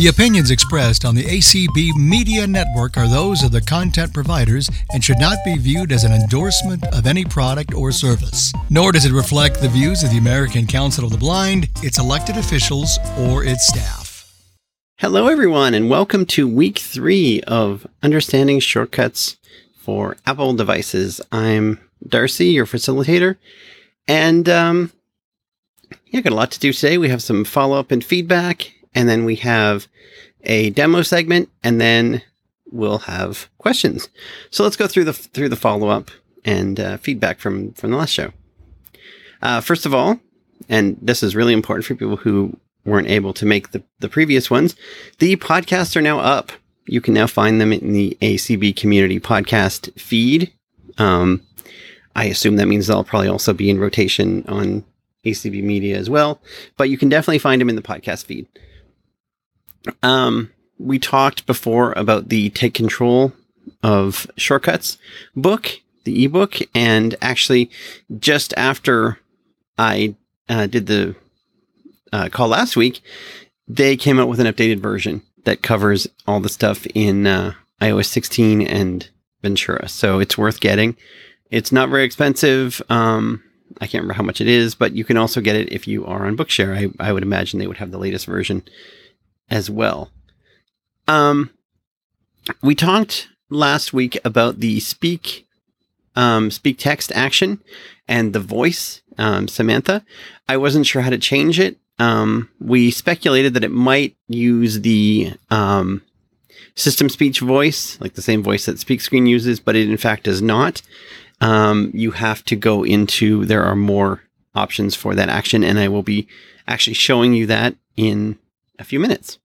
The opinions expressed on the ACB Media Network are those of the content providers and should not be viewed as an endorsement of any product or service. Nor does it reflect the views of the American Council of the Blind, its elected officials, or its staff. Hello, everyone, and welcome to week three of Understanding Shortcuts for Apple Devices. I'm Darcy, your facilitator, and um, yeah, got a lot to do today. We have some follow up and feedback, and then we have a demo segment, and then we'll have questions. So let's go through the through the follow up and uh, feedback from from the last show. Uh, first of all, and this is really important for people who weren't able to make the, the previous ones, the podcasts are now up. You can now find them in the ACB community podcast feed. Um, I assume that means they'll probably also be in rotation on ACB Media as well, but you can definitely find them in the podcast feed. Um, we talked before about the Take Control of Shortcuts book, the ebook, and actually, just after I uh, did the uh, call last week, they came out with an updated version that covers all the stuff in uh, iOS 16 and Ventura. So it's worth getting. It's not very expensive. Um, I can't remember how much it is, but you can also get it if you are on Bookshare. I, I would imagine they would have the latest version as well. Um, we talked last week about the speak um, speak text action and the voice um, Samantha. I wasn't sure how to change it. Um, we speculated that it might use the um, system speech voice, like the same voice that SpeakScreen uses, but it in fact does not um, you have to go into, there are more options for that action, and I will be actually showing you that in a few minutes.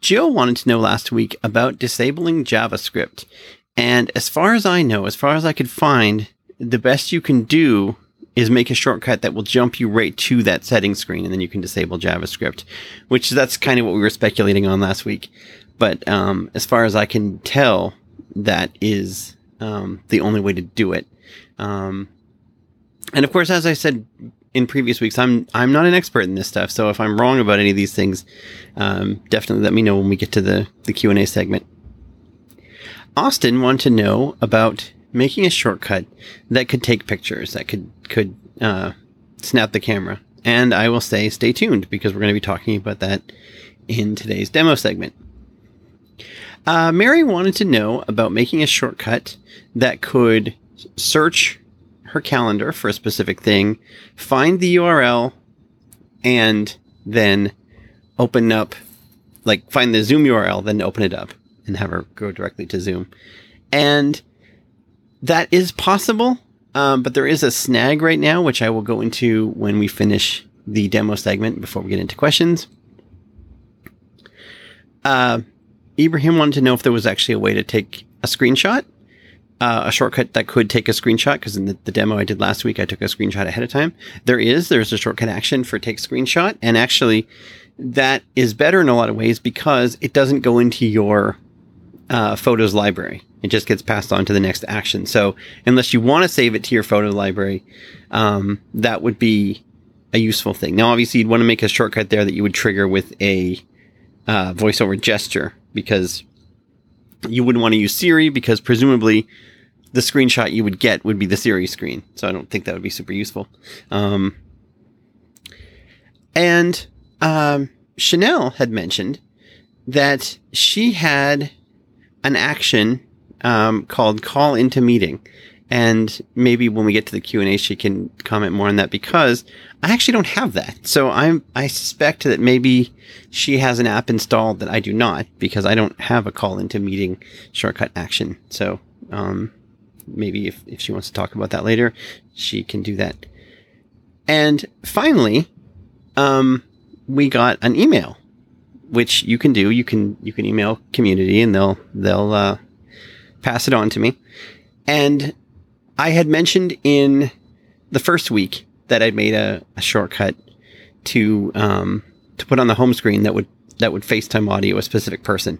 Jill wanted to know last week about disabling JavaScript. And as far as I know, as far as I could find, the best you can do is make a shortcut that will jump you right to that setting screen and then you can disable JavaScript, which that's kind of what we were speculating on last week. But um, as far as I can tell, that is um, the only way to do it. Um, and of course, as I said in previous weeks, I'm I'm not an expert in this stuff. So if I'm wrong about any of these things, um, definitely let me know when we get to the the Q and A segment. Austin wanted to know about making a shortcut that could take pictures, that could could uh, snap the camera. And I will say, stay tuned because we're going to be talking about that in today's demo segment. Uh, Mary wanted to know about making a shortcut that could search her calendar for a specific thing, find the URL, and then open up, like find the Zoom URL, then open it up and have her go directly to Zoom. And that is possible, um, but there is a snag right now, which I will go into when we finish the demo segment before we get into questions. Uh, Ibrahim wanted to know if there was actually a way to take a screenshot, uh, a shortcut that could take a screenshot. Because in the, the, demo I did last week, I took a screenshot ahead of time. There is, there's a shortcut action for take screenshot. And actually, that is better in a lot of ways because it doesn't go into your uh, photos library. It just gets passed on to the next action. So unless you want to save it to your photo library, um, that would be a useful thing. Now, obviously, you'd want to make a shortcut there that you would trigger with a uh, voiceover gesture because you wouldn't want to use Siri because presumably the screenshot you would get would be the Siri screen. So I don't think that would be super useful. Um, and um, Chanel had mentioned that she had an action um, called call into meeting and maybe when we get to the q&a she can comment more on that because i actually don't have that. So i'm i suspect that maybe she has an app installed that i do not because i don't have a call into meeting shortcut action. So um, maybe if, if she wants to talk about that later she can do that. And finally um, we got an email which you can do. You can you can email community and they'll they'll uh, pass it on to me. And I had mentioned in the first week that I'd made a, a shortcut to um, to put on the home screen that would that would FaceTime audio a specific person,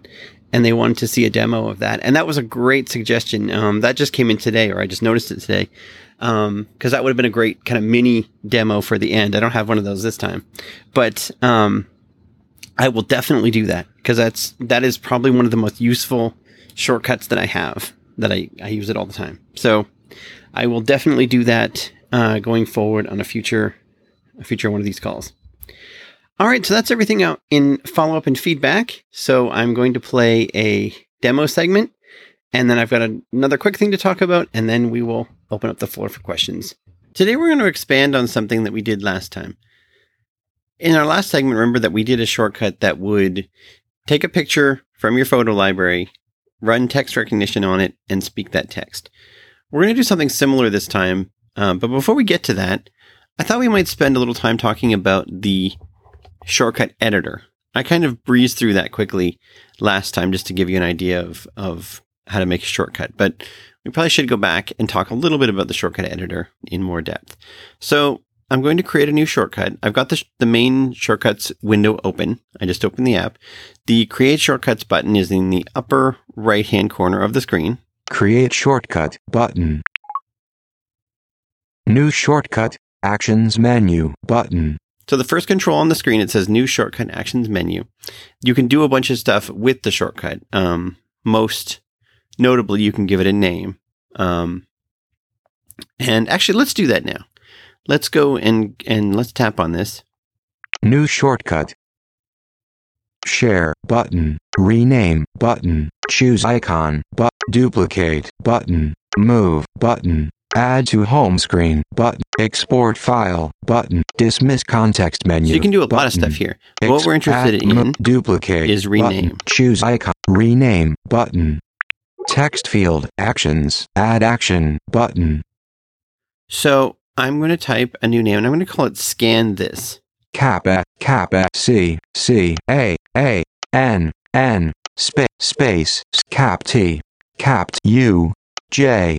and they wanted to see a demo of that, and that was a great suggestion. Um, that just came in today, or I just noticed it today, because um, that would have been a great kind of mini demo for the end. I don't have one of those this time, but um, I will definitely do that because that's that is probably one of the most useful shortcuts that I have that I, I use it all the time. So I will definitely do that uh, going forward on a future a future one of these calls. All right, so that's everything out in follow up and feedback. So I'm going to play a demo segment, and then I've got another quick thing to talk about, and then we will open up the floor for questions. Today we're going to expand on something that we did last time. In our last segment, remember that we did a shortcut that would take a picture from your photo library, run text recognition on it, and speak that text. We're going to do something similar this time, um, but before we get to that, I thought we might spend a little time talking about the shortcut editor. I kind of breezed through that quickly last time just to give you an idea of, of how to make a shortcut, but we probably should go back and talk a little bit about the shortcut editor in more depth. So I'm going to create a new shortcut. I've got the, sh- the main shortcuts window open. I just opened the app. The create shortcuts button is in the upper right hand corner of the screen. Create shortcut button. New shortcut actions menu button. So the first control on the screen, it says new shortcut actions menu. You can do a bunch of stuff with the shortcut. Um, most notably, you can give it a name. Um, and actually, let's do that now. Let's go and, and let's tap on this. New shortcut. Share button. Rename button. Choose icon but duplicate button. Move button. Add to home screen button. Export file button. Dismiss context menu. So you can do a lot of stuff here. What we're interested add in duplicate is button. rename. Choose icon. Rename button. Text field actions. Add action button. So I'm going to type a new name and I'm going to call it scan this. Kappa Kappa C C A A N N space space cap T cap U J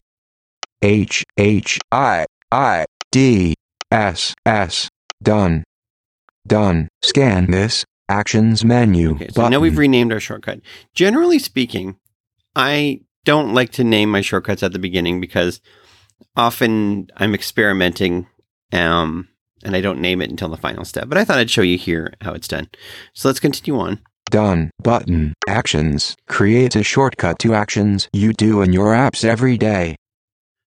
H H I I D S S done done scan this actions menu Okay, so now we've renamed our shortcut. Generally speaking, I don't like to name my shortcuts at the beginning because often I'm experimenting um, and I don't name it until the final step. But I thought I'd show you here how it's done. So let's continue on. Done button actions creates a shortcut to actions you do in your apps every day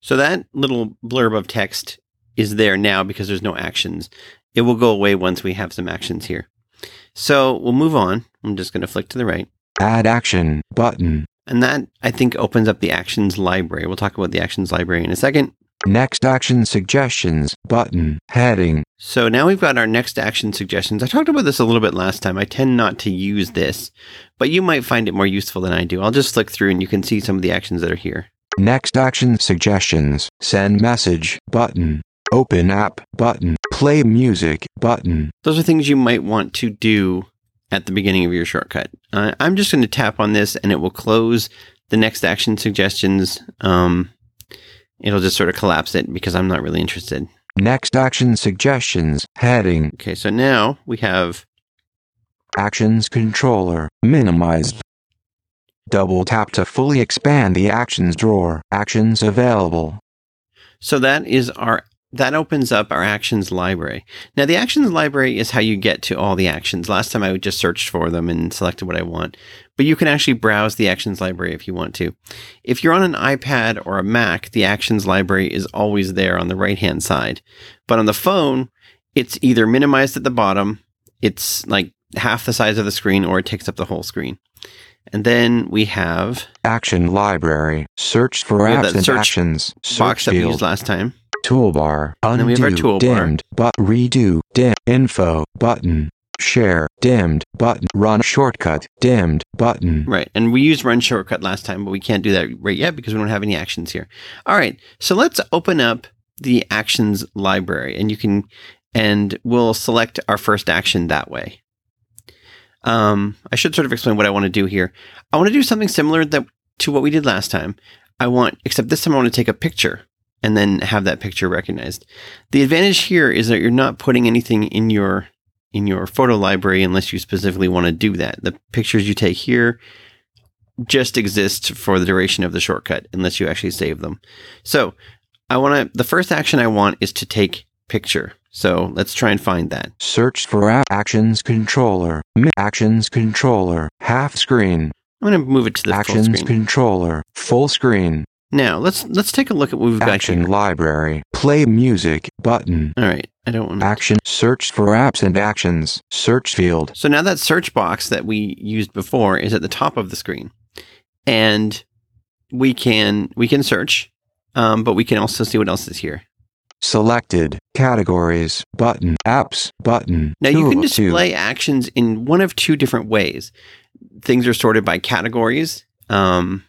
So that little blurb of text is there now because there's no actions. It will go away once we have some actions here. So we'll move on. I'm just going to flick to the right. add action button And that, I think, opens up the actions library. We'll talk about the actions library in a second. Next action suggestions button heading So now we've got our next action suggestions. I talked about this a little bit last time. I tend not to use this, but you might find it more useful than I do. I'll just flick through and you can see some of the actions that are here. next action suggestions send message button open app button play music button Those are things you might want to do at the beginning of your shortcut. Uh, I'm just going to tap on this and it will close the next action suggestions. Um, it'll just sort of collapse it because I'm not really interested. Next action suggestions. Heading. Okay, so now we have actions controller. Minimized double tap to fully expand the actions drawer. Actions available. So that is our that opens up our actions library. Now the actions library is how you get to all the actions. Last time I just searched for them and selected what I want, but you can actually browse the actions library if you want to. If you're on an iPad or a Mac, the actions library is always there on the right-hand side. But on the phone, it's either minimized at the bottom, it's like half the size of the screen or it takes up the whole screen. And then we have action library search for apps and search actions box search that we field used last time. Toolbar then we have our undo toolbar. dimmed but redo dim info button share dimmed button run shortcut dimmed button Right. And we used run shortcut last time, but we can't do that right yet because we don't have any actions here. All right. So let's open up the actions library and you can, and we'll select our first action that way. Um, I should sort of explain what I want to do here. I want to do something similar that, to what we did last time. I want, except this time I want to take a picture and then have that picture recognized. The advantage here is that you're not putting anything in your in your photo library unless you specifically want to do that. The pictures you take here just exist for the duration of the shortcut unless you actually save them. So I want to, the first action I want is to take picture. So let's try and find that. Search for actions controller. Mi- actions controller. Half screen. I'm going to move it to the full actions screen. controller. Full screen. Now let's let's take a look at what we've got Action library. Play music button. All right, I don't want. to. Action. Search for apps and actions. Search field. So now that search box that we used before is at the top of the screen, and we can we can search, um, but we can also see what else is here. Selected. Categories. Button. Apps. Button. Now you can of two. display actions in one of two different ways. Things are sorted by categories. Um,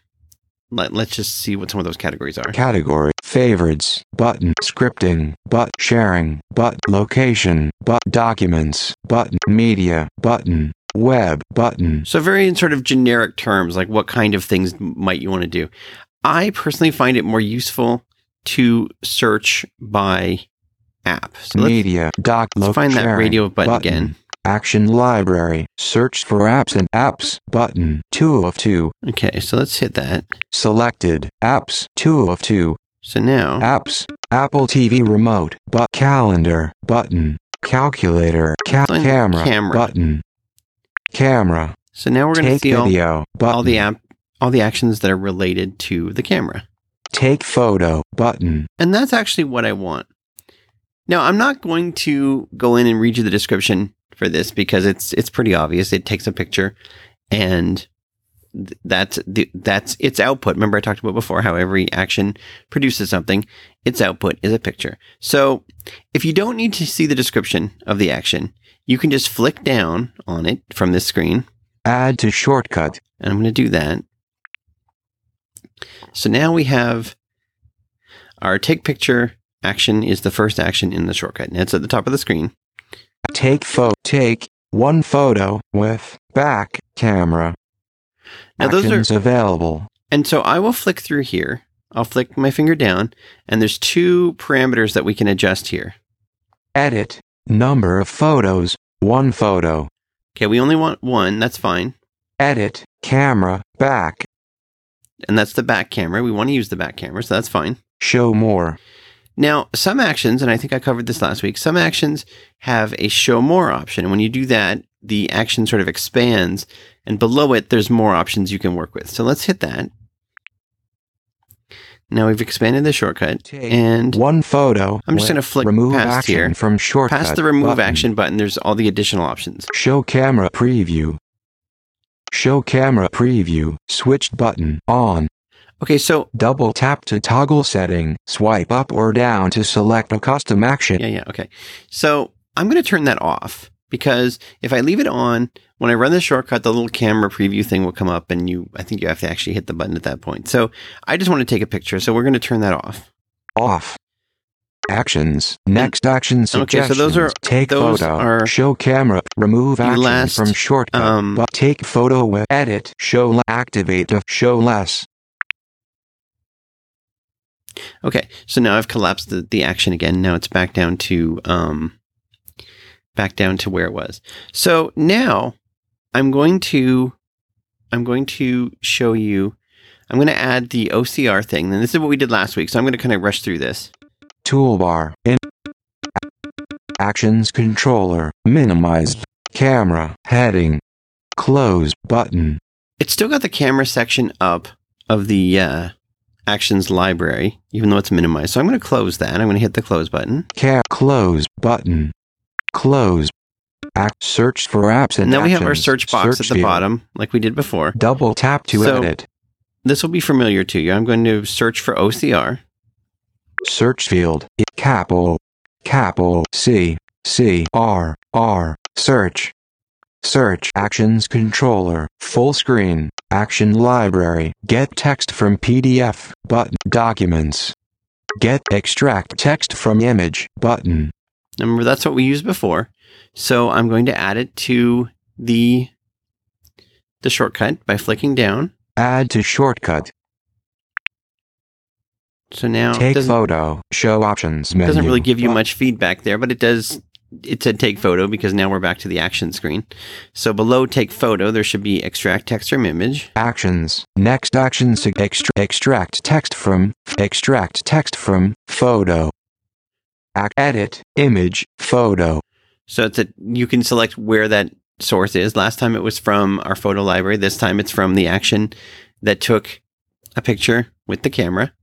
let, let's just see what some of those categories are. Category. Favorites. Button. Scripting. But sharing. But location. But documents. Button. Media. Button. Web. Button. So very in sort of generic terms, like what kind of things might you want to do. I personally find it more useful to search by app. So Media. Doc. let's lo- find that sharing. radio button, again. Action library. Search for apps and apps. Button. Two of two. Okay, so let's hit that. Selected. Apps. Two of two. So now, Apps. Apple TV remote. But calendar. Button. Calculator. Ca- camera. camera. Button. Camera. so now we're going to see video. Button. all the app, all the actions that are related to the camera. Take photo. Button. And that's actually what I want. Now, I'm not going to go in and read you the description for this because it's it's pretty obvious. It takes a picture and th- that's the that's its output. Remember I talked about before how every action produces something. Its output is a picture. So, if you don't need to see the description of the action, you can just flick down on it from this screen Add to shortcut. and I'm going to do that. So now we have our take picture action is the first action in the shortcut. And it's at the top of the screen. Take photo. Take one photo with back camera. Now those are- available. And so I will flick through here. I'll flick my finger down and there's two parameters that we can adjust here. Edit. Number of photos. One photo. Okay, we only want one. That's fine. Edit. Camera. Back. And that's the back camera. We want to use the back camera, so that's fine. Show more. Now, some actions, and I think I covered this last week, some actions have a show more option. And when you do that, the action sort of expands, and below it, there's more options you can work with. So let's hit that. Now we've expanded the shortcut, Take and One photo. I'm just going to flick remove past action here. from shortcut. Past the remove button. action button, there's all the additional options. Show camera preview. Show camera preview. Switched button on. Okay, so Double tap to toggle setting. Swipe up or down to select a custom action. yeah, yeah, okay. So I'm going to turn that off because if I leave it on, when I run the shortcut, the little camera preview thing will come up, and you, I think you have to actually hit the button at that point. So I just want to take a picture, so we're going to turn that off. Off. Actions. Next action suggestions. Okay, so those are- take those photo. are show camera. Remove action last, from shortcut. um, but take photo with edit. Show activate show less. Okay, so now I've collapsed the, the action again. Now it's back down to um, back down to where it was. So now I'm going to I'm going to show you. I'm going to add the OCR thing. And this is what we did last week. So I'm going to kind of rush through this. Toolbar. In Actions controller. Minimized. Camera. Heading. Close button. It's still got the camera section up of the uh, actions library, even though it's minimized. So I'm going to close that. I'm going to hit the close button. Ca- close button. Close. Act search for apps and And now we have our search box at the field. bottom, like we did before. Double tap to So- edit. This will be familiar to you. I'm going to search for OCR. Search field. Capital. Capital C. C. R. R. Search. Search actions controller. Full screen. Action library. Get text from PDF. Button. Documents. Get extract text from image. Button. Remember, that's what we used before. So I'm going to add it to the the shortcut by flicking down. Add to shortcut. So now Take doesn't, photo. Show options menu. doesn't really give you much feedback there, but it does. It said take photo because now we're back to the action screen. So below take photo, there should be extract text from image. Actions. Next action extra- extract text from extract text from photo. Act edit image photo. So it's a, you can select where that source is. Last time it was from our photo library. This time it's from the action that took a picture with the camera.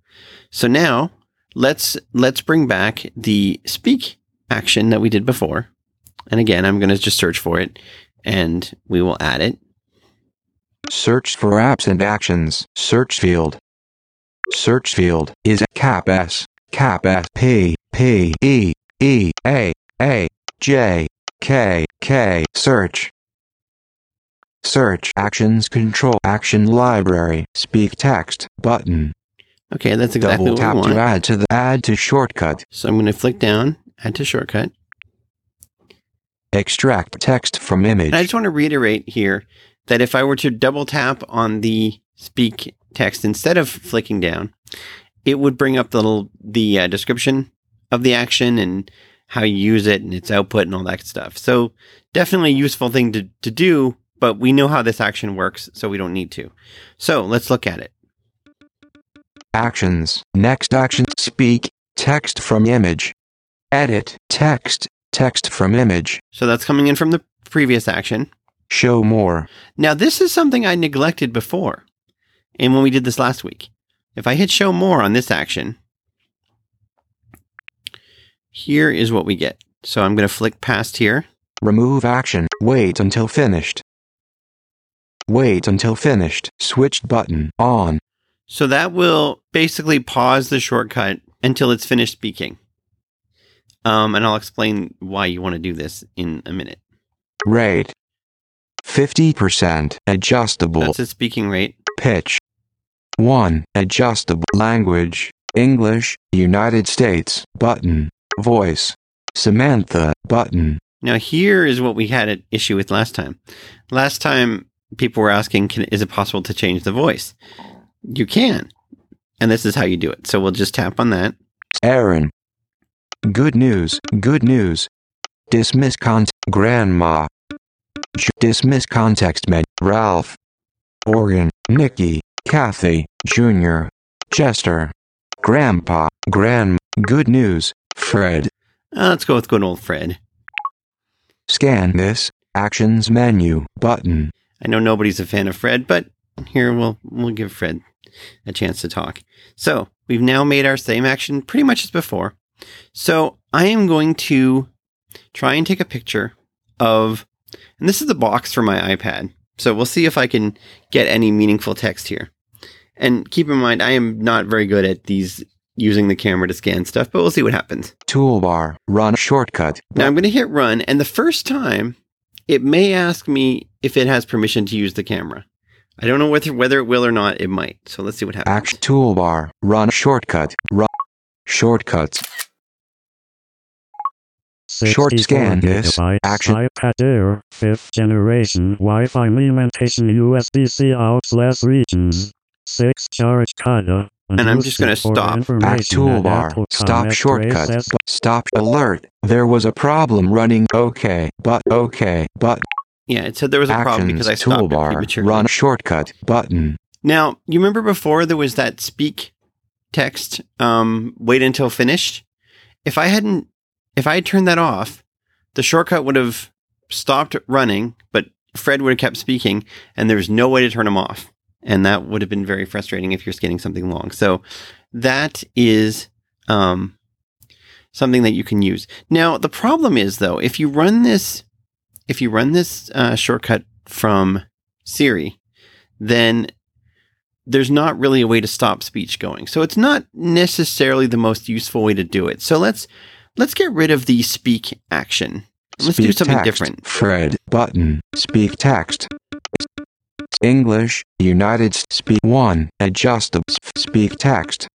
So now let's let's bring back the speak action that we did before. And again, I'm going to just search for it and we will add it. Search for apps and actions. Search field. Search field is cap S cap S P P E E A A J K K search. Search actions control action library speak text button. Okay, that's exactly Double what we tap want. to add to the add to shortcut. So I'm going to flick down, add to shortcut. Extract text from image. And I just want to reiterate here that if I were to double tap on the speak text instead of flicking down, it would bring up the little the uh, description of the action and how you use it and its output and all that stuff. So definitely a useful thing to, to do, but we know how this action works, so we don't need to. So let's look at it. Actions. Next action. Speak. Text from image. Edit. Text. Text from image. So that's coming in from the previous action. Show more. Now, this is something I neglected before. And when we did this last week, if I hit show more on this action, here is what we get. So I'm going to flick past here. Remove action. Wait until finished. Wait until finished. Switched button. On. So that will basically pause the shortcut until it's finished speaking. Um, and I'll explain why you want to do this in a minute. Rate. 50%. Adjustable. That's the speaking rate. Pitch. 1. Adjustable. Language. English. United States. Button. Voice. Samantha. Button. Now, here is what we had an issue with last time. Last time, people were asking, can, is it possible to change the voice? You can. And this is how you do it. So we'll just tap on that. Aaron. Good news. Good news. Dismiss context. Grandma. J- Dismiss context menu. Ralph. Organ. Nikki. Kathy. Junior. Chester. Grandpa. Grand. Good news. Fred. Uh, let's go with good old Fred. Scan this. Actions menu. Button. I know nobody's a fan of Fred, but here we'll we'll give Fred a chance to talk. So we've now made our same action pretty much as before. So I am going to try and take a picture of, and this is the box for my iPad. So we'll see if I can get any meaningful text here. And keep in mind, I am not very good at these using the camera to scan stuff, but we'll see what happens. Toolbar. Run shortcut. Now I'm going to hit run, and the first time it may ask me if it has permission to use the camera. I don't know whether whether it will or not. It might. So let's see what happens. Action toolbar. Run shortcut. Run. Shortcuts. Short scan this. gigabytes Action. iPad Air, 5th generation Wi-Fi limitation USB-C out slash regions. 6 charge kata. And I'm just gonna stop. Back toolbar. Stop shortcut. Stop alert. There was a problem running. Okay, but okay, but Yeah, it said there was a problem because I stopped it toolbar. Run shortcut button. Now you remember before there was that speak text. Um, wait until finished. If I hadn't, if I had turned that off, the shortcut would have stopped running, but Fred would have kept speaking, and there's no way to turn him off. And that would have been very frustrating if you're scanning something long. So that is um, something that you can use. Now the problem is though, if you run this, if you run this uh, shortcut from Siri, then there's not really a way to stop speech going. So it's not necessarily the most useful way to do it. So let's let's get rid of the speak action. Let's do something text. different. Fred button. Speak text. English, United Speak 1. Adjustable. Speak text.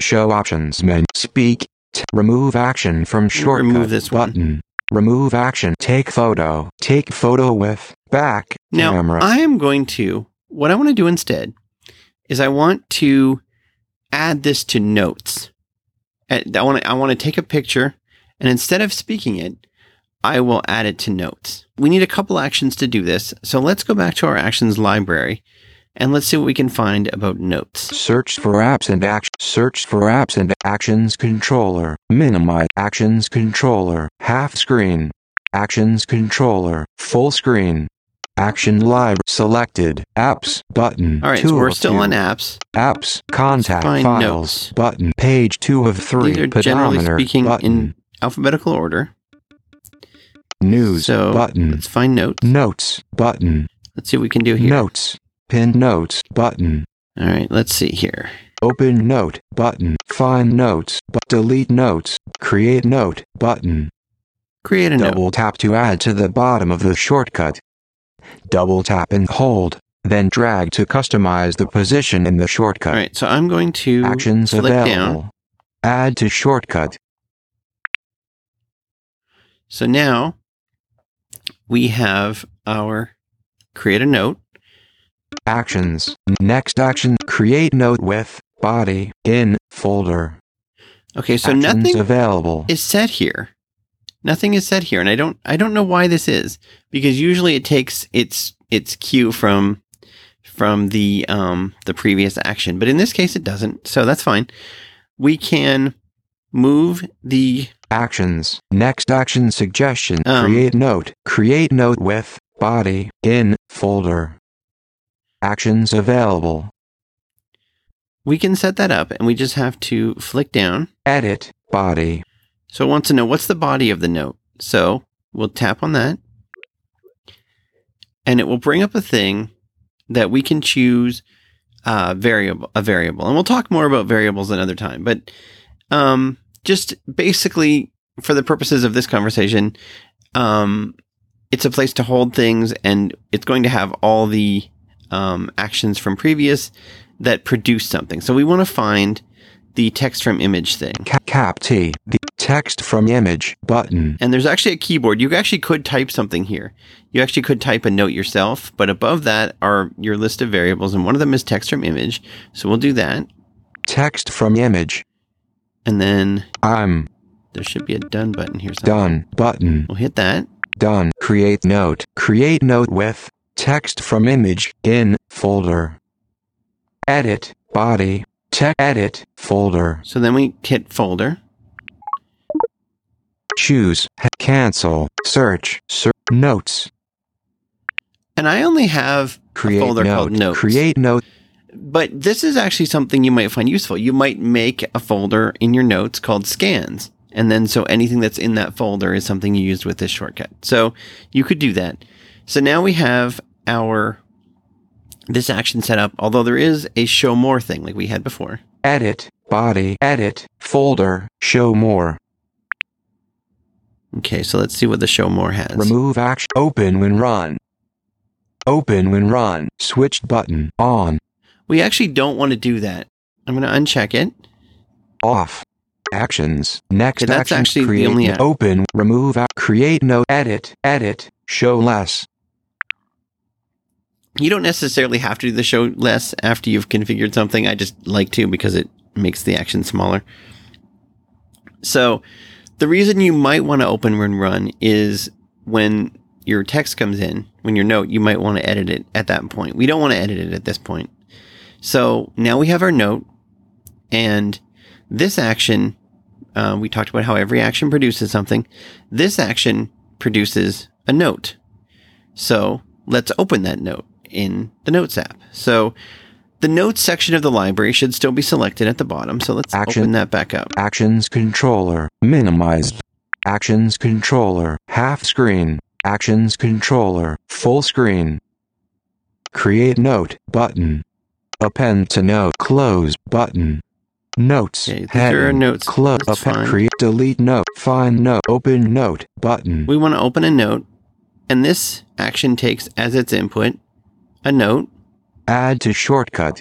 Show options menu. Speak. T- remove action from shortcut. remove this one. button. Remove action. Take photo. Take photo with back Now camera. I am going to what I want to do instead is I want to add this to notes. I want to I want to take a picture and instead of speaking it, I will add it to notes. We need a couple actions to do this. So let's go back to our actions library and let's see what we can find about notes. Search for apps and action. Search for apps and actions controller. Minimize actions controller. Half screen. Actions controller. Full screen. Action live selected. Apps button. All right, two so we're still on apps. apps. Contact find files notes. button. Page two of three. These are generally speaking button. in alphabetical order. News So button. let's find notes. Notes button. Let's see what we can do here. Notes. Pinned notes button. All right, let's see here. Open note button. Find notes. But delete notes. Create note button. Create a note. Double tap to add to the bottom of the shortcut. Double tap and hold. Then drag to customize the position in the shortcut. All right, so I'm going to Actions available. down. Add to shortcut. So now we have our create a note. Actions. Next action. Create note with body in folder. Okay, so Actions nothing available. is set here. Nothing is said here, and I don't I don't know why this is because usually it takes its its cue from from the um the previous action, but in this case it doesn't. So that's fine. We can move the Actions. Next action suggestion. Um, create note. Create note with body in folder. Actions available. we can set that up, and we just have to flick down. Edit body. So it wants to know what's the body of the note. So we'll tap on that, and it will bring up a thing that we can choose uh, variable a variable, and we'll talk more about variables another time. But um, just basically for the purposes of this conversation, um, it's a place to hold things, and it's going to have all the um, actions from previous that produce something. So we want to find the text from image thing. Cap T. The text from image button. And there's actually a keyboard. You actually could type something here. You actually could type a note yourself, but above that are your list of variables, and one of them is text from image. So we'll do that. Text from image. And then I'm there should be a done button here. somewhere. done button. We'll hit that. Done. Create note. Create note with text from image in folder. Edit body. Text edit folder. So then we hit folder. Choose. Cancel. Search. Ser- notes. And I only have Create folder note. called notes. Create note. But this is actually something you might find useful. You might make a folder in your notes called scans. And then so anything that's in that folder is something you used with this shortcut. So you could do that. So now we have our this action setup, although there is a show more thing like we had before. Edit body. Edit folder. Show more. Okay, so let's see what the show more has. Remove action. Open when run. Open when run. Switched button. On. we actually don't want to do that. I'm going to uncheck it. Off. Actions. Next Okay, that's action. actually the create only no- act- open. Remove. create no. Edit. Edit. Show less. You don't necessarily have to do the show less after you've configured something. I just like to because it makes the action smaller. So, the reason you might want to open when run is when your text comes in, when your note, you might want to edit it at that point. We don't want to edit it at this point. So now we have our note, and this action, uh, we talked about how every action produces something. This action produces a note. So let's open that note in the Notes app. So the Notes section of the library should still be selected at the bottom. So let's Action. open that back up. Actions controller. Minimized. Actions controller. Half screen. Actions controller. Full screen. Create note button. Append to note. Close button. Notes. Okay, these are notes. Close. Append. Create. Delete note. Find note. Open note button. We want to open a note, and this action takes as its input a note. Add to shortcut.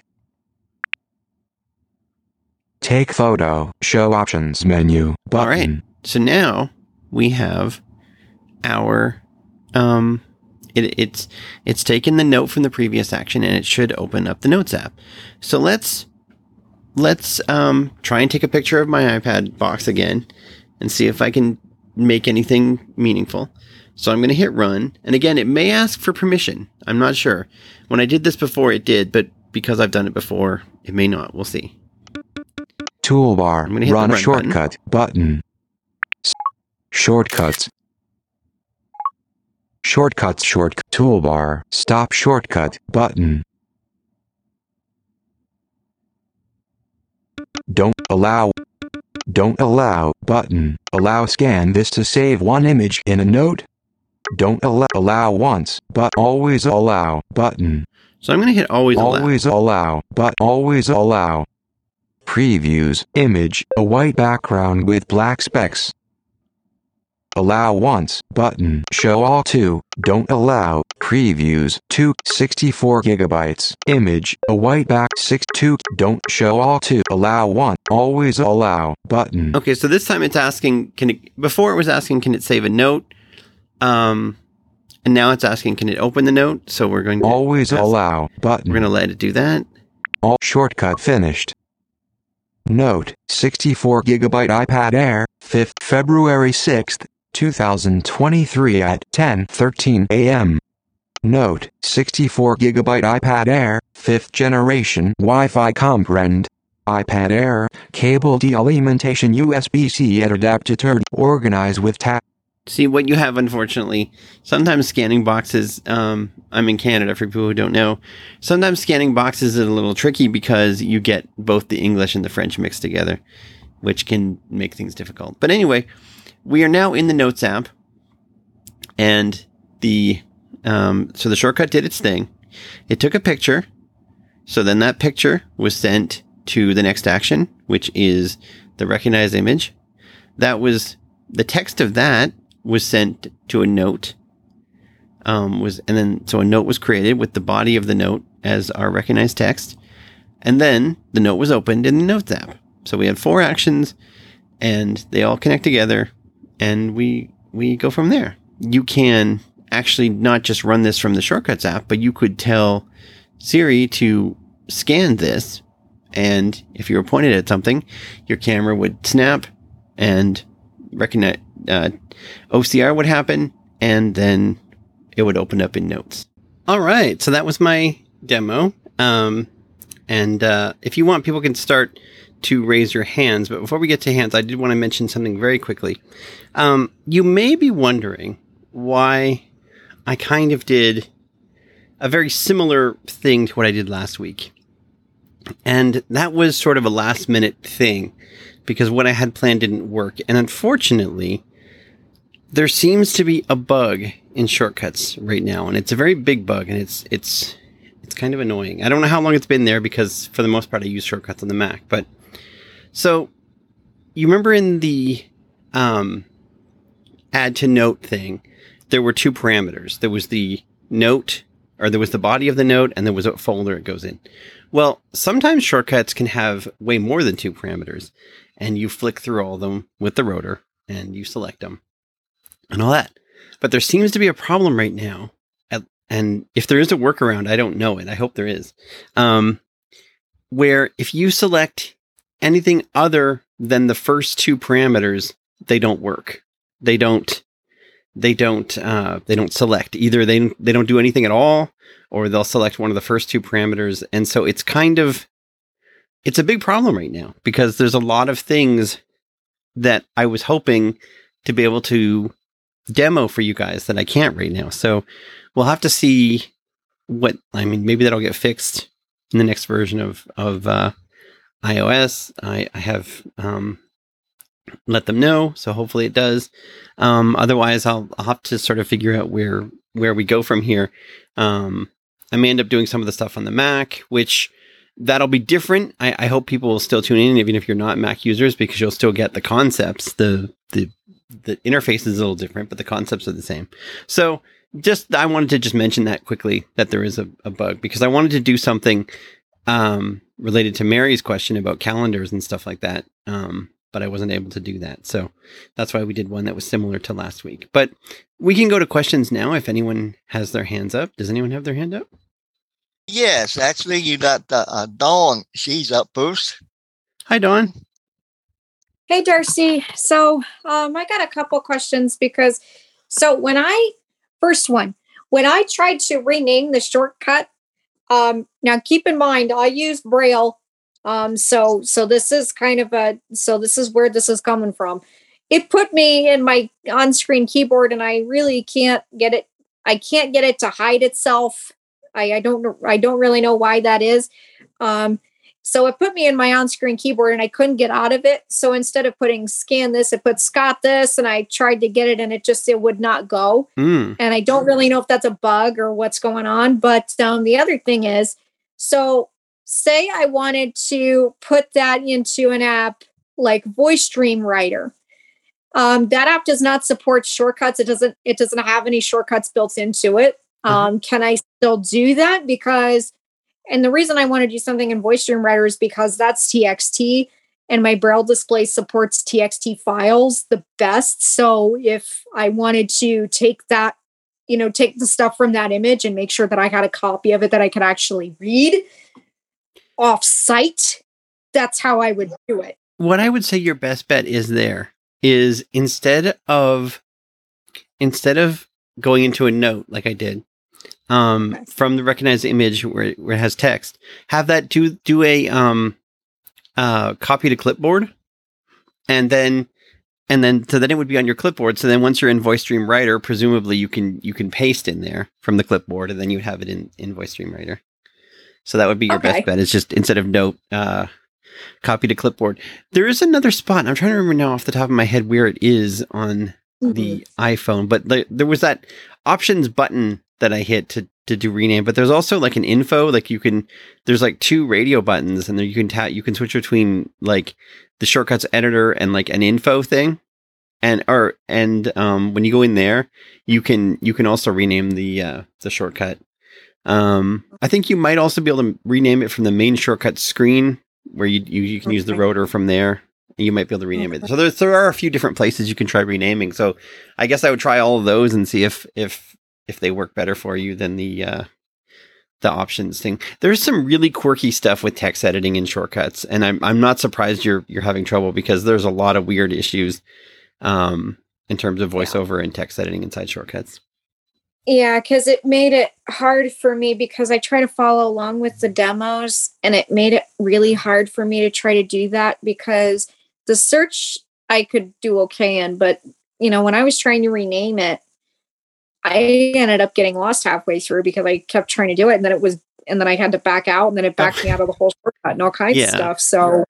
Take photo. Show options menu. Button. All right. So now we have our um it, it's it's taken the note from the previous action and it should open up the notes app. So let's let's um try and take a picture of my iPad box again and see if I can make anything meaningful. So I'm going to hit run. And again, it may ask for permission. I'm not sure. When I did this before, it did, but because I've done it before, it may not. We'll see. Toolbar. I'm gonna hit the Run run shortcut button. S- Shortcuts. Shortcuts short toolbar. Stop shortcut button. Don't allow. Don't allow button. Allow scan this to save one image in a note. Don't allow allow once, but always allow button. So I'm going to hit always allow. Always allow, but always allow. Previews, image, a white background with black specks. Allow once, button, show all two, don't allow, previews, 2, 64 gigabytes, image, a white back 6, 2, don't show all two, allow one, always allow, button. Okay, so this time it's asking can it before it was asking can it save a note? Um and now it's asking can it open the note? So we're going to Always allow, button. We're going to let it do that. All shortcut finished. Note, 64 gigabyte iPad Air, 5th February 6th, 2023 at 10:13 a.m. Note, 64 gigabyte iPad Air, 5th generation Wi-Fi comprehend. iPad Air, cable dealimentation USB-C adapter turn, organize with tap. See what you have unfortunately. Sometimes scanning boxes um I'm in Canada for people who don't know. Sometimes scanning boxes is a little tricky because you get both the English and the French mixed together, which can make things difficult. But anyway, we are now in the Notes app and the um, so the shortcut did its thing. It took a picture. So then that picture was sent to the next action, which is the recognize image. That was the text of that was sent to a note. Um, was and then so a note was created with the body of the note as our recognized text, and then the note was opened in the Notes app. So we had four actions, and they all connect together, and we we go from there. You can actually not just run this from the shortcuts app, but you could tell Siri to scan this, and if you were pointed at something, your camera would snap and recognize uh, OCR would happen, and then it would open up in Notes. All right, so that was my demo. Um, and uh, if you want, people can start to raise your hands. But before we get to hands, I did want to mention something very quickly. Um, you may be wondering why I kind of did a very similar thing to what I did last week. And that was sort of a last minute thing because what I had planned didn't work. And unfortunately, there seems to be a bug in shortcuts right now, and it's a very big bug, and it's it's it's kind of annoying. I don't know how long it's been there because for the most part I use shortcuts on the Mac, but so you remember in the um, add to note thing, there were two parameters. There was the note, or there was the body of the note, and there was a folder it goes in. Well, sometimes shortcuts can have way more than two parameters, and you flick through all of them with the rotor, and you select them, and all that. But there seems to be a problem right now, at- and if there is a workaround, I don't know it. I hope there is. Um, where if you select anything other than the first two parameters, they don't work. They don't. They don't. Uh, they don't select either. They they don't do anything at all, or they'll select one of the first two parameters, and so it's kind of. It's a big problem right now because there's a lot of things that I was hoping to be able to demo for you guys that I can't right now. So we'll have to see what I mean. Maybe that'll get fixed in the next version of of uh, iOS. I, I have um, let them know, so hopefully it does. Um, otherwise, I'll, I'll have to sort of figure out where where we go from here. Um, I may end up doing some of the stuff on the Mac, which that'll be different. I, I hope people will still tune in, even if you're not Mac users, because you'll still get the concepts. The the the interface is a little different, but the concepts are the same. So just I wanted to just mention that quickly that there is a, a bug because I wanted to do something um, related to Mary's question about calendars and stuff like that. Um, but I wasn't able to do that. So that's why we did one that was similar to last week. But we can go to questions now if anyone has their hands up. Does anyone have their hand up? Yes, actually, you got uh, uh, Dawn. She's up first. Hi, Dawn. Hey, Darcy. So um, I got a couple questions because So when I first one, when I tried to rename the shortcut, um, now keep in mind I use Braille. Um, so so this is kind of a so this is where this is coming from. It put me in my on-screen keyboard, and I really can't get it. I can't get it to hide itself. I, I don't I don't really know why that is. Um, so it put me in my on-screen keyboard and I couldn't get out of it. So instead of putting scan this, it put Scott this, and I tried to get it and it just it would not go. Mm. And I don't really know if that's a bug or what's going on. But um, the other thing is, so say I wanted to put that into an app like Voice Dream Writer. Um, that app does not support shortcuts. It doesn't. It doesn't have any shortcuts built into it. Um, Can I still do that? Because and the reason I want to do something in Voice Dream Writer is because that's TXT and my Braille display supports TXT files the best. So if I wanted to take that, you know, take the stuff from that image and make sure that I had a copy of it that I could actually read off site, that's how I would do it. What I would say your best bet is there is instead of instead of going into a note like I did, um, Okay. from the recognized image where it, where it has text, have that do do a um, uh, copy to clipboard, and then and then so then it would be on your clipboard. So then once you're in Voice Dream Writer, presumably you can you can paste in there from the clipboard, and then you have it in in Voice Dream Writer. So that would be your Okay. best bet. Is just instead of note, uh, copy to clipboard. There is another spot. I'm trying to remember now off the top of my head where it is on the iPhone, but the, there was that options button that I hit to to do rename. But there's also like an info, like you can. There's like two radio buttons, and there you can tap. You can switch between like the shortcuts editor and like an info thing, and or and um when you go in there, you can you can also rename the uh the shortcut. Um, I think you might also be able to rename it from the main shortcut screen where you you, you can use the rotor from there. And you might be able to rename it. So there, there are a few different places you can try renaming. So I guess I would try all of those and see if if if they work better for you than the uh, the options thing. There's some really quirky stuff with text editing and shortcuts, and I'm I'm not surprised you're you're having trouble because there's a lot of weird issues um, in terms of voiceover and text editing inside shortcuts. Yeah, because it made it hard for me because I try to follow along with the demos and it made it really hard for me to try to do that because the search I could do okay in, but you know, when I was trying to rename it, I ended up getting lost halfway through because I kept trying to do it and then it was and then I had to back out and then it backed me out of the whole shortcut and all kinds Yeah. of stuff. So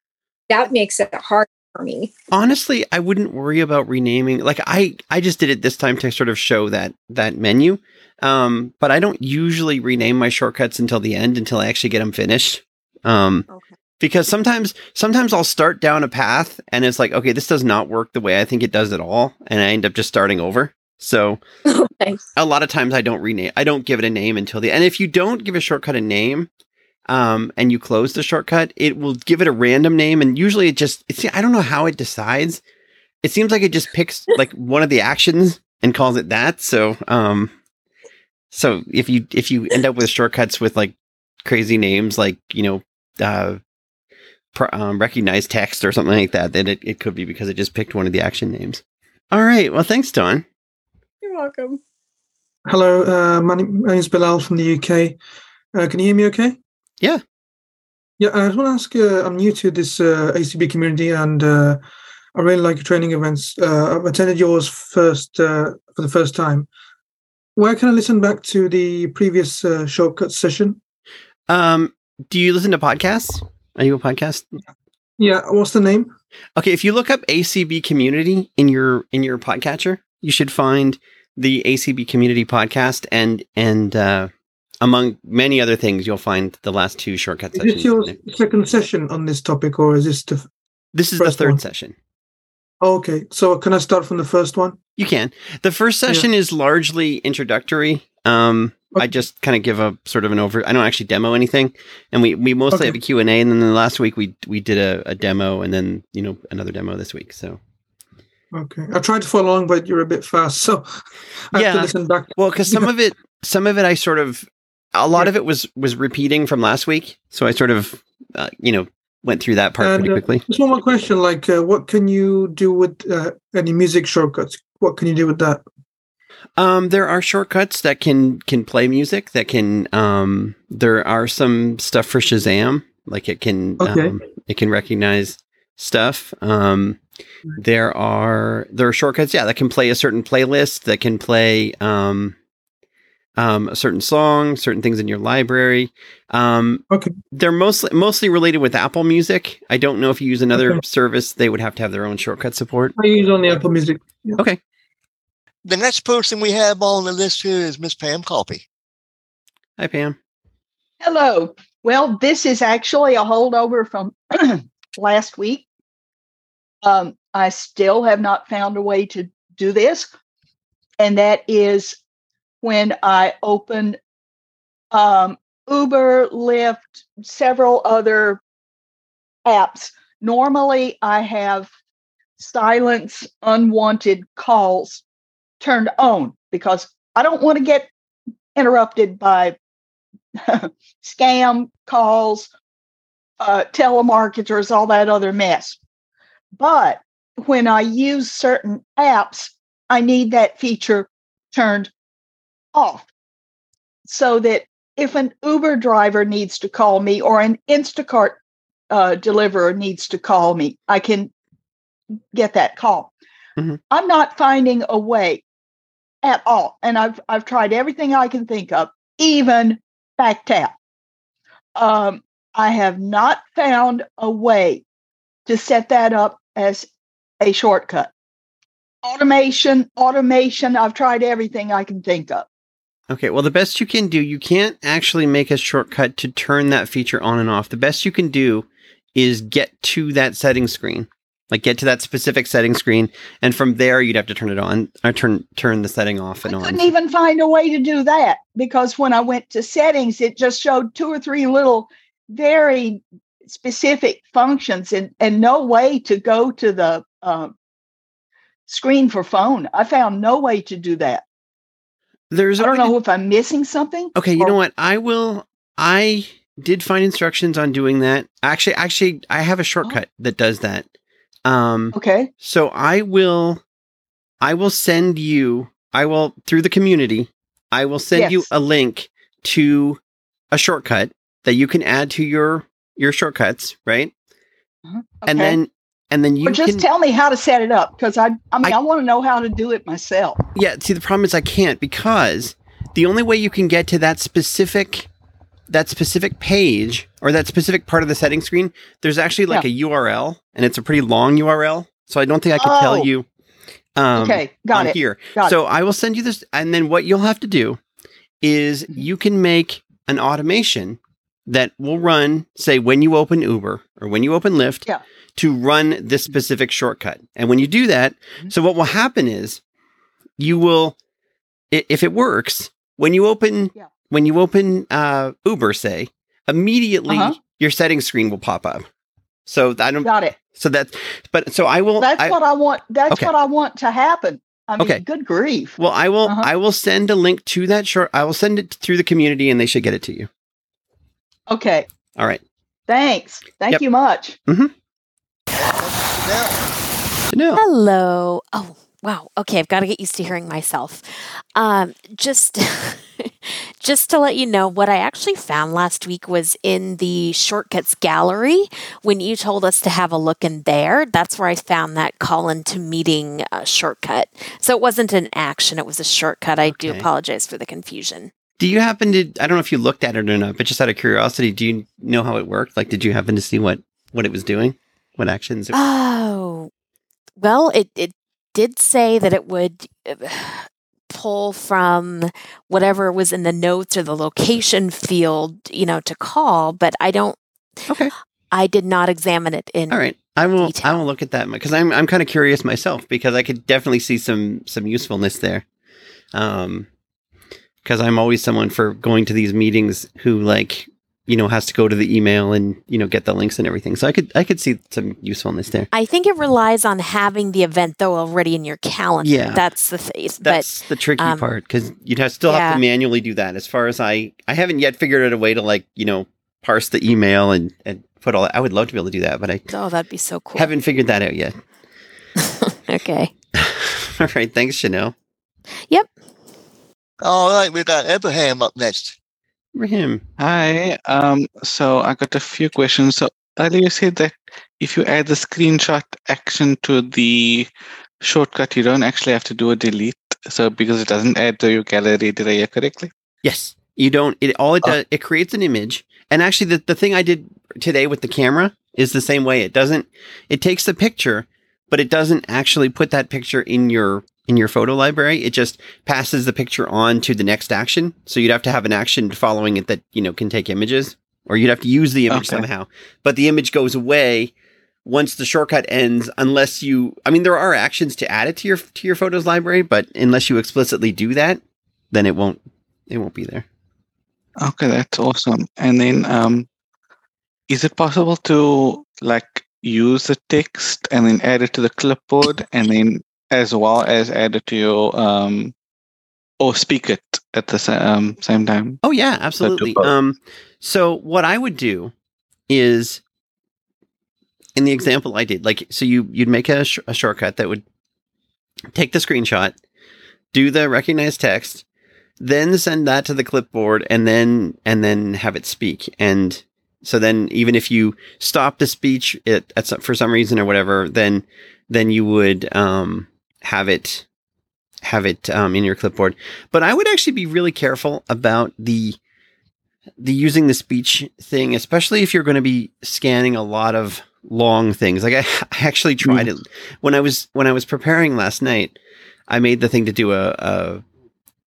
that makes it hard for me. honestly i wouldn't worry about renaming like i i just did it this time to sort of show that that menu um but i don't usually rename my shortcuts until the end until i actually get them finished um Okay. because sometimes sometimes i'll start down a path and it's like okay this does not work the way i think it does at all and i end up just starting over so Okay. a lot of times I don't rename I don't give it a name until the and if you don't give a shortcut a name um and you close the shortcut it will give it a random name and usually it just it's I don't know how it decides. It seems like it just picks like one of the actions and calls it that so um so if you if you end up with shortcuts with like crazy names like you know uh pro- um, recognize text or something like that then it, it could be because it just picked one of the action names. All right well thanks Don You're welcome. Hello, uh, my, name, is Bilal from the UK. Uh, can you hear me okay? Yeah. Yeah, I just want to ask uh, I'm new to this uh, ACB community and uh, I really like your training events. Uh, I've attended yours first uh, for the first time. Where can I listen back to the previous uh, shortcut session? Um, do you listen to podcasts? Are you a podcast? Yeah, what's the name? Okay, if you look up ACB community in your in your podcatcher, you should find the ACB community podcast and and uh among many other things you'll find the last two shortcut Is sessions. this your second session on this topic or is this the. f- This is the third one? session. Oh, okay, so can I start from the first one? You can. The first Yeah. session is largely introductory. Um I just kind of give a sort of an over I don't actually demo anything. And we we mostly Okay. have a Q&A and then the last week we we did a, a demo and then, you know, another demo this week. So Okay, I tried to follow along, but you're a bit fast, so I have Yeah. to listen back. Well, because some of it, some of it, I sort of, a lot of it was was repeating from last week, so I sort of, uh, you know, went through that part And, pretty uh, quickly. Just one more question: like, uh, what can you do with uh, any music shortcuts? What can you do with that? Um, there are shortcuts that can can play music. That can. Um, there are some stuff for Shazam, like it can. Okay. Um, it can recognize stuff. Um, there are there are shortcuts. Yeah, that can play a certain playlist. That can play. Um, um, a certain song, certain things in your library. Um, Okay. they're mostly mostly related with Apple Music. I don't know if you use another Okay. service, they would have to have their own shortcut support. I use only Apple Music. Yeah. Okay. The next person we have on the list here is Miss Pam Coffey. Hi, Pam. Hello. Well, this is actually a holdover from last week. Um, I still have not found a way to do this, and that is when I open um, Uber, Lyft, several other apps. Normally, I have silence unwanted calls turned on because I don't want to get interrupted by scam calls, uh, telemarketers, all that other mess. But when I use certain apps, I need that feature turned off so that if an Uber driver needs to call me or an Instacart uh, deliverer needs to call me, I can get that call. Mhm. I'm not finding a way at all, and I've I've tried everything I can think of, even back tap. Um, I have not found a way to set that up as a shortcut. Automation, automation. I've tried everything I can think of. Okay, well, the best you can do, you can't actually make a shortcut to turn that feature on and off. The best you can do is get to that setting screen, like get to that specific setting screen, and from there you'd have to turn it on or turn turn the setting off and I on. couldn't even find a way to do that because when I went to settings, it just showed two or three little very specific functions and, and no way to go to the uh, screen for phone. I found no way to do that. There's I don't know if I'm missing something. Okay, you or- know what? I will. I did find instructions on doing that. Actually, actually, I have a shortcut that does that. Um, Okay. so I will, I will send you. I will through the community. I will send you a link to a shortcut that you can add to your your shortcuts, right? Mhm. And then and then you Or just can. tell me how to set it up because I, I mean, I- I, want to know how to do it myself. Yeah, see the problem is I can't because the only way you can get to that specific that specific page or that specific part of the setting screen, there's actually like a URL and it's a pretty long URL. So I don't think I can Oh. tell you um okay. Got it. here. Got so I will send you this and then what you'll have to do is Mhm. you can make an automation that will run say when you open Uber or when you open Lyft Yeah. to run this specific shortcut. And when you do that, Mhm. so what will happen is you will if it works, when you open Yeah. when you open uh, Uber, say, immediately Uh-huh. your settings screen will pop up. So I don't. Got it. So that's. But so I will. That's I, what I want. That's Okay. what I want to happen. I mean, Okay. good grief. well, I will. Uh-huh. I will send a link to that short. I will send it through the community, and they should get it to you. Okay. All right. Thanks. Thank Yep. you much. Now, No. Hello. Oh, wow. Okay, I've got to get used to hearing myself. Um, just just to let you know, what I actually found last week was in the shortcuts gallery. When you told us to have a look in there, that's where I found that call into meeting uh, shortcut. So it wasn't an action; it was a shortcut. I do apologize for the confusion. Do you happen to? I don't know if you looked at it or not, but just out of curiosity, do you know how it worked? Like, did you happen to see what what it was doing? What actions? It, Oh, well, it, it did say that it would uh, pull from whatever was in the notes or the location field, you know, to call, but I don't, okay. I did not examine it in. All right. I will. I will look at that because I'm I'm kind of curious myself because I could definitely see some some usefulness there. Um, because I'm always someone for going to these meetings who like you know has to go to the email and you know get the links and everything. So I could I could see some usefulness there. I think it relies on having the event though already in your calendar. Yeah. That's the thing. But That's the tricky um, part because you'd have, still have to manually do that. As far as I I haven't yet figured out a way to like you know parse the email and and put all. that. I would love to be able to do that, but I oh, that'd be so cool. haven't figured that out yet. okay. all right. Thanks, Chanel. All right, we got Abraham up next. Rahim. Hi. Um, so I got a few questions. So earlier you said that if you add the screenshot action to the shortcut, you don't actually have to do a delete. So because it doesn't add to your gallery, did I hear correctly? Yes. You don't it all it Oh. does it creates an image. And actually the, the thing I did today with the camera is the same way. It doesn't it takes the picture, but it doesn't actually put that picture in your in your photo library. It just passes the picture on to the next action. So you'd have to have an action following it that, you know, can take images. Or you'd have to use the image Okay. somehow. But the image goes away once the shortcut ends unless you I mean there are actions to add it to your to your photos library, but unless you explicitly do that, then it won't it won't be there. Okay, that's awesome. And then, um, is it possible to like use the text and then add it to the clipboard, and then as well as add it to your um, or speak it at the um, same time? Oh yeah, absolutely. both. Um, so what I would do is, in the example I did, like, so you you'd make a, sh- a shortcut that would take the screenshot, do the recognized text, then send that to the clipboard, and then and then have it speak. And so then even if you stop the speech it, at some, for some reason or whatever, then then you would um, have it have it um, in your clipboard. But I would actually be really careful about the the using the speech thing, especially if you're going to be scanning a lot of long things. Like I, I actually tried it when I was when I was preparing last night. I made the thing to do a, a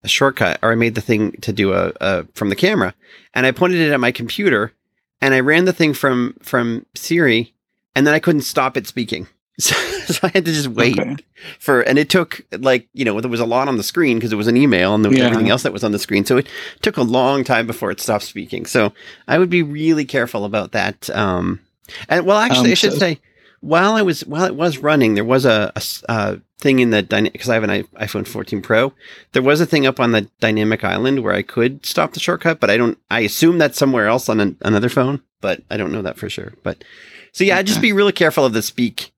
a shortcut, or I made the thing to do a, a from the camera, and I pointed it at my computer, and I ran the thing from from Siri, and then I couldn't stop it speaking. So, so I had to just wait Okay. for, and it took like you know there was a lot on the screen because it was an email and there was Yeah. everything else that was on the screen. So it took a long time before it stopped speaking. So I would be really careful about that. Um, and well, actually, Um, I should so- say while I was while it was running, there was a uh, thing in the because I have an iPhone 14 Pro. There was a thing up on the dynamic island where I could stop the shortcut, but I don't. I assume that's somewhere else on an, another phone, but I don't know that for sure. But so yeah, just be really careful of the speak,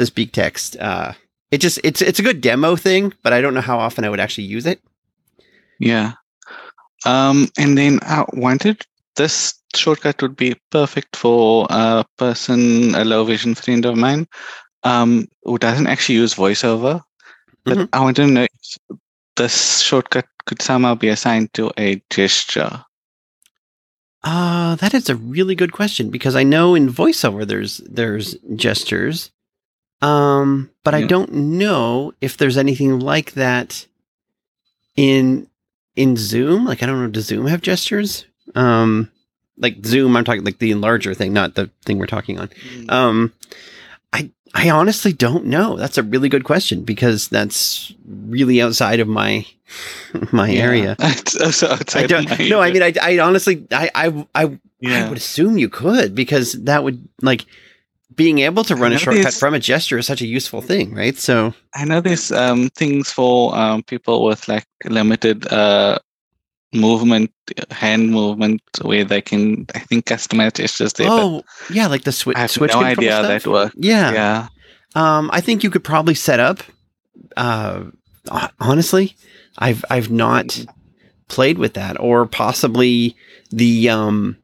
the speak text. Uh, it just it's it's a good demo thing, but I don't know how often I would actually use it. Yeah. Um, and then I wanted this shortcut would be perfect for a person, a low vision friend of mine, um, who doesn't actually use voiceover. But Mhm. I want to know if this shortcut could somehow be assigned to a gesture. Uh, that is a really good question because I know in voiceover there's there's gestures. Um, but I don't know if there's anything like that in in Zoom. Like I don't know, does Zoom have gestures? Um like Zoom, I'm talking like the enlarger thing, not the thing we're talking on. Um I I honestly don't know. That's a really good question because that's really outside of my my Yeah. area. I don't. No, I mean, I, I honestly, I, I, I, I would assume you could because that would like being able to run a shortcut from a gesture is such a useful thing, right? So, I know there's um, things for um, people with like limited uh, movement, hand movement, where they can, I think, customize gestures there. oh yeah, like the switch. I have switch no idea how that works. Yeah. Yeah. Um, I think you could probably set up. Uh, honestly, I've I've not played with that, or possibly the um,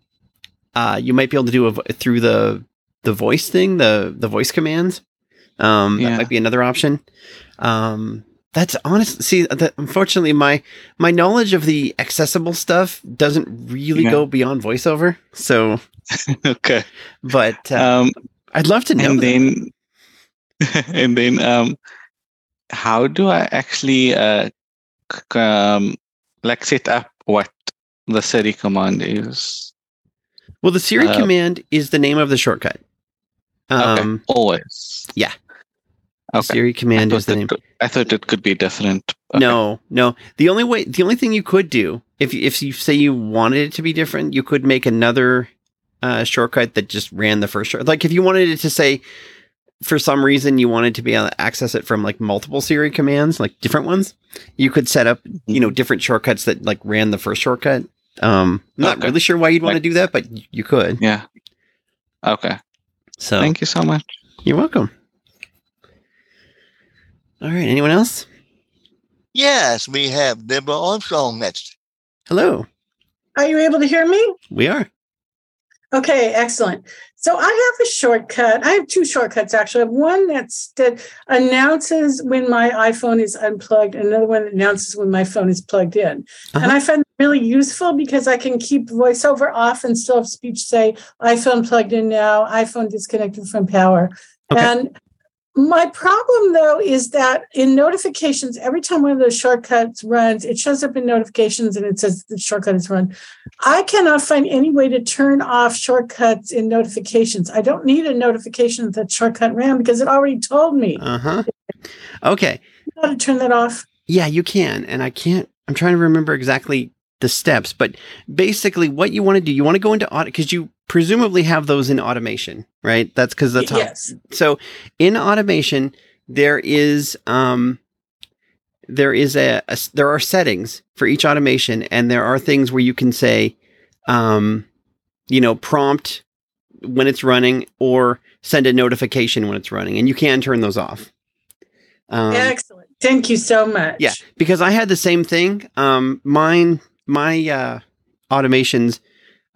uh, you might be able to do a, through the the voice thing, the the voice commands. Um, Yeah. that might be another option. Um, that's honestly See, that, unfortunately, my my knowledge of the accessible stuff doesn't really Yeah. go beyond voiceover. So, okay. but uh, Um, I'd love to know. and then, and then, um, how do I actually uh, c- um, like set up what the Siri command is? Well, the Siri Uh, command is the name of the shortcut. Okay. Um, Always. yeah. Okay. Siri command is the name. could- I thought it could be different. Okay. No, no. The only way, the only thing you could do, if you, if you say you wanted it to be different, you could make another uh, shortcut that just ran the first short. Like if you wanted it to say, for some reason, you wanted to be able to access it from like multiple Siri commands, like different ones, you could set up, you know, different shortcuts that like ran the first shortcut. Um, not Okay. really sure why you'd want to do that, but you could. Yeah. Okay. So Thank you so much. You're welcome. All right. Anyone else? Yes, we have Deborah Armstrong next. Hello. Are you able to hear me? We are. Okay, excellent. So I have a shortcut. I have two shortcuts actually. I have one that's that announces when my iPhone is unplugged, and another one that announces when my phone is plugged in. Uh-huh. And I find it really useful because I can keep voiceover off and still have speech say iPhone plugged in now, iPhone disconnected from power. Okay. And my problem though is that in notifications, every time one of those shortcuts runs, it shows up in notifications and it says the shortcut is run. I cannot find any way to turn off shortcuts in notifications. I don't need a notification that shortcut ran because it already told me Uh huh. Okay. how to turn that off. Yeah, you can. And I can't, I'm trying to remember exactly the steps, but basically what you want to do, you want to go into audit because you presumably have those in automation, right? That's because that's how. yes. So in automation, there is um there is a there are settings for each automation and there are things where you can say, um, you know, prompt when it's running or send a notification when it's running and you can turn those off. Um, Excellent. Thank you so much. yeah, because I had the same thing. Um, mine, my uh, automations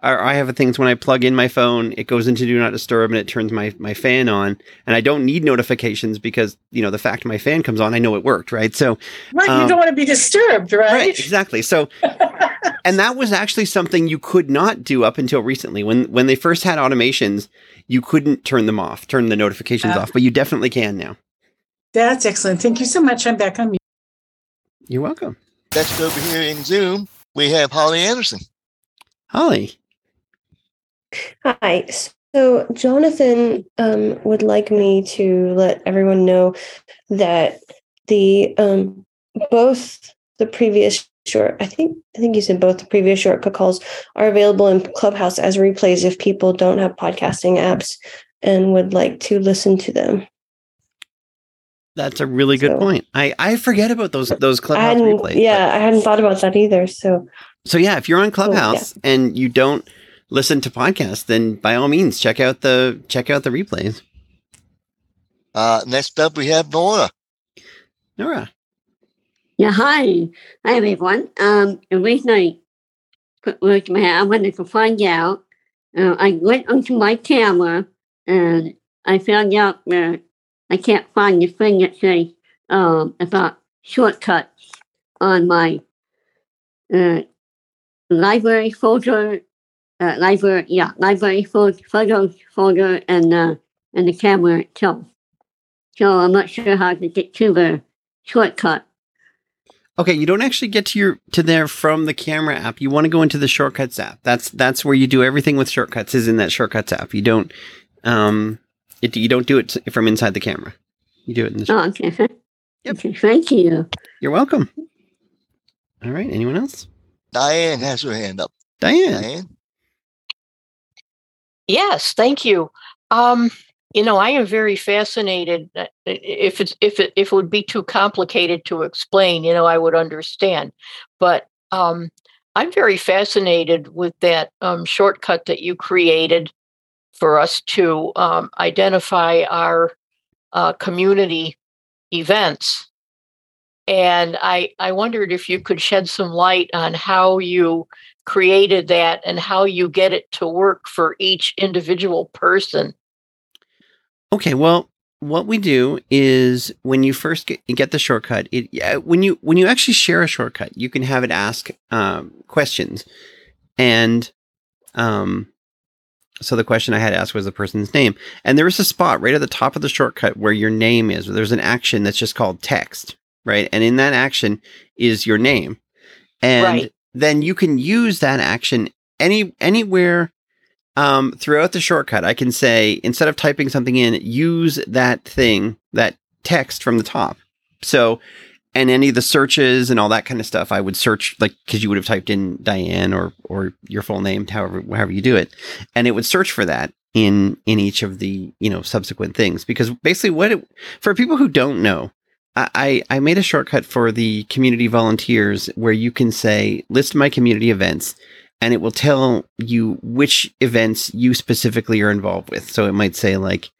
are. I have things when I plug in my phone, it goes into do not disturb and it turns my my fan on, and I don't need notifications because you know the fact my fan comes on, I know it worked, right? So Right. Um, you don't want to be disturbed, right? right, exactly. So, and that was actually something you could not do up until recently. When when they first had automations, you couldn't turn them off, turn the notifications Ah. off, but you definitely can now. That's excellent. Thank you so much. I'm back on mute. You're welcome, Next over here in Zoom, we have Holly Anderson. Holly. Hi. So Jonathan um, would like me to let everyone know that the um, both the previous short I think I think you said both the previous short calls are available in Clubhouse as replays if people don't have podcasting apps and would like to listen to them. That's a really good So- point. I, I forget about those those I clubhouse hadn't, replays. yeah, I hadn't thought about that either. So so yeah, if you're on Clubhouse and you don't listen to podcasts, then by all means check out the check out the replays. Uh, next up, we have Nora. Nora. Yeah, hi. Hi, everyone. Um, the reason I put words in my head, I wanted to find out. Uh, I went onto my camera and I found out that I can't find the thing that says um, about shortcuts on my uh, library folder, uh, library, yeah, library fo- photos folder, and uh, and the camera itself. So I'm not sure how to get to the shortcut. Okay, you don't actually get to your to there from the camera app. You want to go into the shortcuts app. That's that's where you do everything with shortcuts is in that shortcuts app. You don't um it, you don't do it from inside the camera. You do it in the Oh, okay. Okay, thank you. You're welcome. All right, anyone else? Diane has her hand up. Diane. Diane. Yes, thank you. Um, you know, I am very fascinated. uh, If it's if it if it would be too complicated to explain, you know, I would understand. But um, I'm very fascinated with that um, shortcut that you created for us to um, identify our uh, community events. And I I wondered if you could shed some light on how you created that and how you get it to work for each individual person. Okay, well, what we do is when you first get, get the shortcut, it when you when you actually share a shortcut, you can have it ask um, questions, and um, so the question I had to ask was the person's name, and there is a spot right at the top of the shortcut where your name is. There's an action that's just called text, right? And in that action is your name, and Right. then you can use that action any anywhere um, throughout the shortcut, I can say instead of typing something in, use that thing, that text from the top. So, and any of the searches and all that kind of stuff, I would search like because you would have typed in Diane or or your full name, however however you do it, and it would search for that in in each of the you know subsequent things. Because basically, what it, for people who don't know, I I made a shortcut for the community volunteers where you can say list my community events and it will tell you which events you specifically are involved with. So it might say like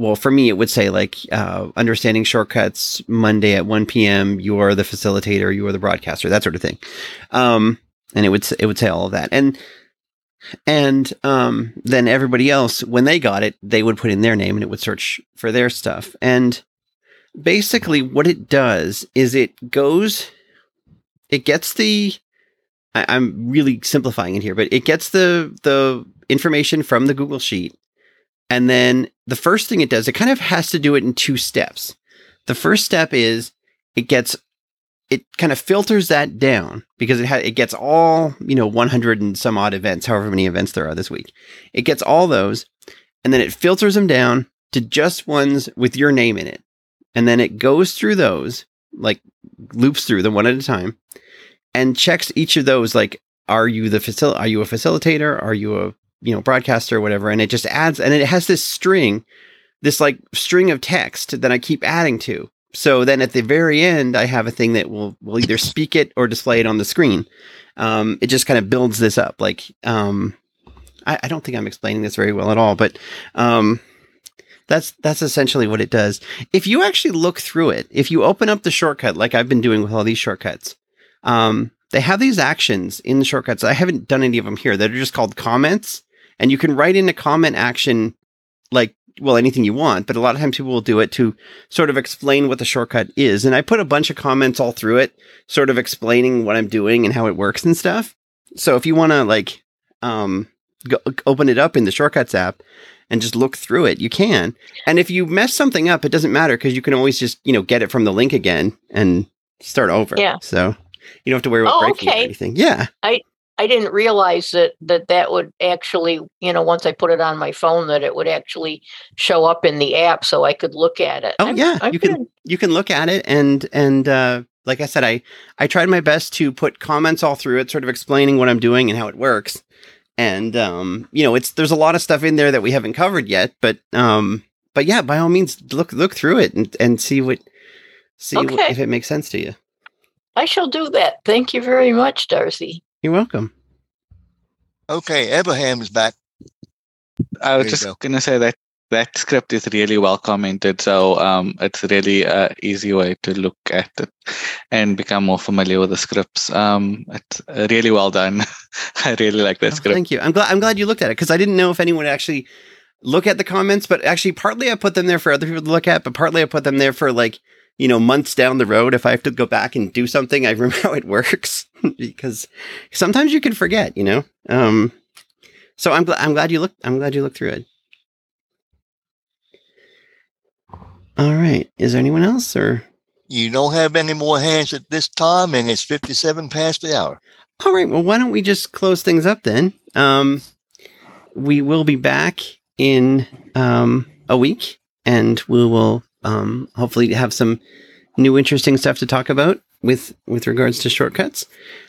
well, for me, it would say like uh, understanding shortcuts Monday at 1 p.m. You are the facilitator, you are the broadcaster, that sort of thing. Um, and it would it would say all of that, and and um, then everybody else, when they got it, they would put in their name and it would search for their stuff. And basically, what it does is it goes, it gets the. I, I'm really simplifying it here, but it gets the the information from the Google Sheet, and then the first thing it does, it kind of has to do it in two steps. The first step is it gets it kind of filters that down because it ha- it gets all you know 100 and some odd events, however many events there are this week. It gets all those, and then it filters them down to just ones with your name in it, and then it goes through those like loops through them one at a time, and checks each of those like are you the facil are you a facilitator are you a you know broadcaster or whatever and it just adds and it has this string this like string of text that I keep adding to. So then at the very end I have a thing that will will either speak it or display it on the screen. Um, it just kind of builds this up like um, I, I don't think I'm explaining this very well at all but um, that's that's essentially what it does. If you actually look through it if you open up the shortcut like I've been doing with all these shortcuts um, they have these actions in the shortcuts. I haven't done any of them here that are just called comments, and you can write in a comment action like well anything you want. But a lot of times people will do it to sort of explain what the shortcut is. And I put a bunch of comments all through it, sort of explaining what I'm doing and how it works and stuff. So if you want to like um, go, open it up in the shortcuts app and just look through it, you can. And if you mess something up, it doesn't matter because you can always just you know get it from the link again and start over. Yeah. So you don't have to worry about Oh, breaking okay. anything. Yeah. I I didn't realize that that that would actually, you know, once I put it on my phone, that it would actually show up in the app, so I could look at it. Oh I'm- yeah, I'm you can you can look at it and and uh, like I said, I I tried my best to put comments all through it, sort of explaining what I'm doing and how it works. And um, you know, it's there's a lot of stuff in there that we haven't covered yet, but um, but yeah, by all means, look look through it and and see what see what, if it makes sense to you. I shall do that. Thank you very much, Darcy. You're welcome. Okay, Abraham is back. I was There just go. gonna say that that script is really well commented, so um, it's really a easy way to look at it and become more familiar with the scripts. Um, it's uh, really well done. I really like that script. Oh, Thank you. I'm glad I'm glad you looked at it because I didn't know if anyone actually look at the comments, but actually partly I put them there for other people to look at, but partly I put them there for like, you know, months down the road if I have to go back and do something, I remember how it works because sometimes you can forget, you know. Um so I'm glad I'm glad you looked I'm glad you looked through it. All right. Is there anyone else or You don't have any more hands at this time, and it's 57 past the hour. All right. Well, why don't we just close things up then? Um, we will be back in um, a week, and we will um, hopefully have some new interesting stuff to talk about with with regards to shortcuts.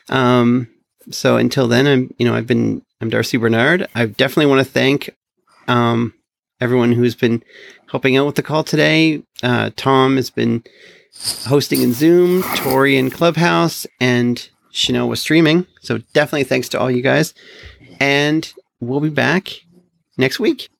Um, so until then, I'm you know I've been I'm Darcy Bernard. I definitely want to thank um, everyone who's been helping out with the call today. Uh, Tom has been hosting in Zoom, Tori in Clubhouse, and Chanel was streaming. So definitely thanks to all you guys. And we'll be back next week.